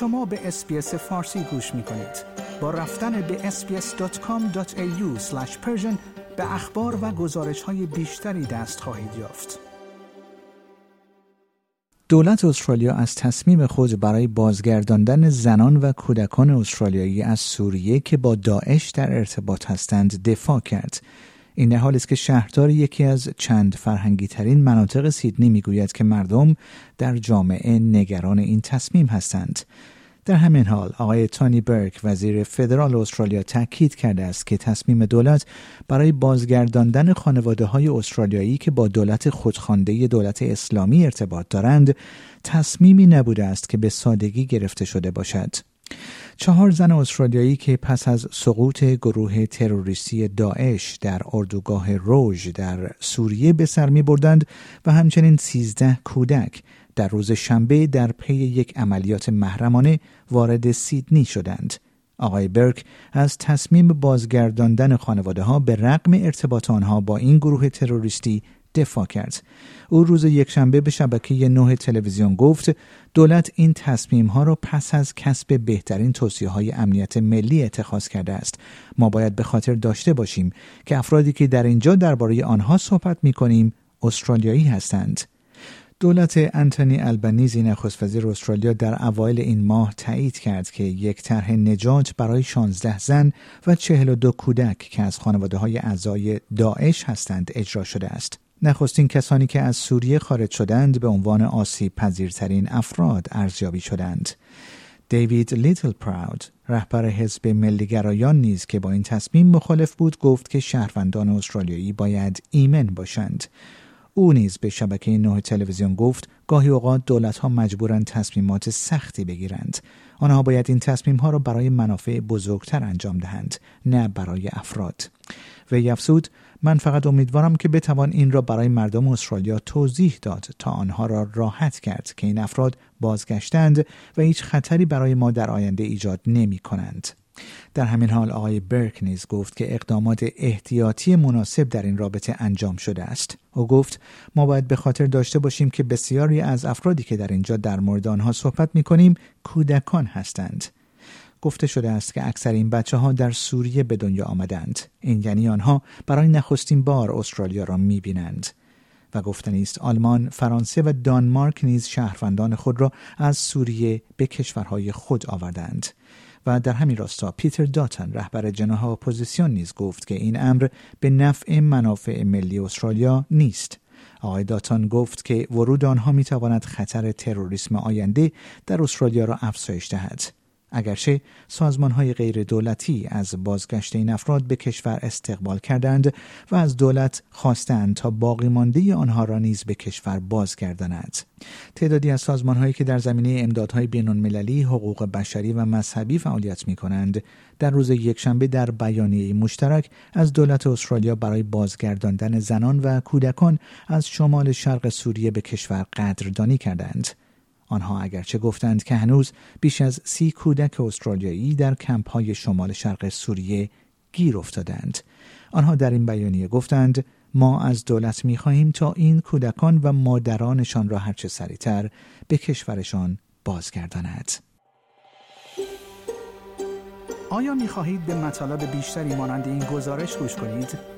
شما به اسپیس فارسی گوش می کنید. با رفتن به sbs.com.au به اخبار و گزارش های بیشتری دست خواهید یافت. دولت استرالیا از تصمیم خود برای بازگرداندن زنان و کودکان استرالیایی از سوریه که با داعش در ارتباط هستند دفاع کرد. این حال است که شهردار یکی از چند فرهنگی ترین مناطق سیدنی می‌گوید که مردم در جامعه نگران این تصمیم هستند. در همین حال آقای تانی برک وزیر فدرال استرالیا تاکید کرده است که تصمیم دولت برای بازگرداندن خانواده های استرالیایی که با دولت خودخوانده دولت اسلامی ارتباط دارند تصمیمی نبوده است که به سادگی گرفته شده باشد. چهار زن استرالیایی که پس از سقوط گروه تروریستی داعش در اردوگاه روژ در سوریه به سر می بردند و همچنین سیزده کودک در روز شنبه در پی یک عملیات محرمانه وارد سیدنی شدند. آقای برک از تصمیم بازگرداندن خانواده ها به رغم ارتباط آنها با این گروه تروریستی دفاع کرد. او روز یکشنبه به شبکه نه تلویزیون گفت دولت این تصمیم ها را پس از کسب بهترین توصیه های امنیت ملی اتخاذ کرده است. ما باید به خاطر داشته باشیم که افرادی که در اینجا درباره آنها صحبت می کنیم استرالیایی هستند. دولت انتونی البنیزی نخست وزیر استرالیا در اوایل این ماه تایید کرد که یک طرح نجات برای 16 زن و 42 کودک که از خانواده های اعضای داعش هستند اجرا شده است. نخستین کسانی که از سوریه خارج شدند به عنوان آسیب پذیرترین افراد ارزیابی شدند. دیوید لیتل پراود رهبر حزب ملیگرایان نیز که با این تصمیم مخالف بود گفت که شهروندان استرالیایی باید ایمن باشند. او نیز به شبکه نه تلویزیون گفت گاهی اوقات دولت ها مجبورند تصمیمات سختی بگیرند آنها باید این تصمیم ها را برای منافع بزرگتر انجام دهند نه برای افراد و افزود من فقط امیدوارم که بتوان این را برای مردم استرالیا توضیح داد تا آنها را راحت کرد که این افراد بازگشتند و هیچ خطری برای ما در آینده ایجاد نمی کنند. در همین حال آقای برک نیز گفت که اقدامات احتیاطی مناسب در این رابطه انجام شده است. او گفت ما باید به خاطر داشته باشیم که بسیاری از افرادی که در اینجا در مورد آنها صحبت می کنیم کودکان هستند. گفته شده است که اکثر این بچه ها در سوریه به دنیا آمدند. این یعنی آنها برای نخستین بار استرالیا را می بینند و گفتنی است آلمان، فرانسه و دانمارک نیز شهروندان خود را از سوریه به کشورهای خود آوردند. و در همین راستا پیتر داتن رهبر جناح اپوزیسیون نیز گفت که این امر به نفع منافع ملی استرالیا نیست. آقای داتان گفت که ورود آنها می تواند خطر تروریسم آینده در استرالیا را افزایش دهد. اگرچه سازمان های غیر دولتی از بازگشت این افراد به کشور استقبال کردند و از دولت خواستند تا باقی مانده آنها را نیز به کشور بازگرداند. تعدادی از سازمان هایی که در زمینه امدادهای بین المللی، حقوق بشری و مذهبی فعالیت می کنند، در روز یکشنبه در بیانیه مشترک از دولت استرالیا برای بازگرداندن زنان و کودکان از شمال شرق سوریه به کشور قدردانی کردند. آنها اگرچه گفتند که هنوز بیش از سی کودک استرالیایی در کمپ های شمال شرق سوریه گیر افتادند. آنها در این بیانیه گفتند ما از دولت می خواهیم تا این کودکان و مادرانشان را هرچه سریعتر به کشورشان بازگرداند. آیا می خواهید به مطالب بیشتری مانند این گزارش گوش کنید؟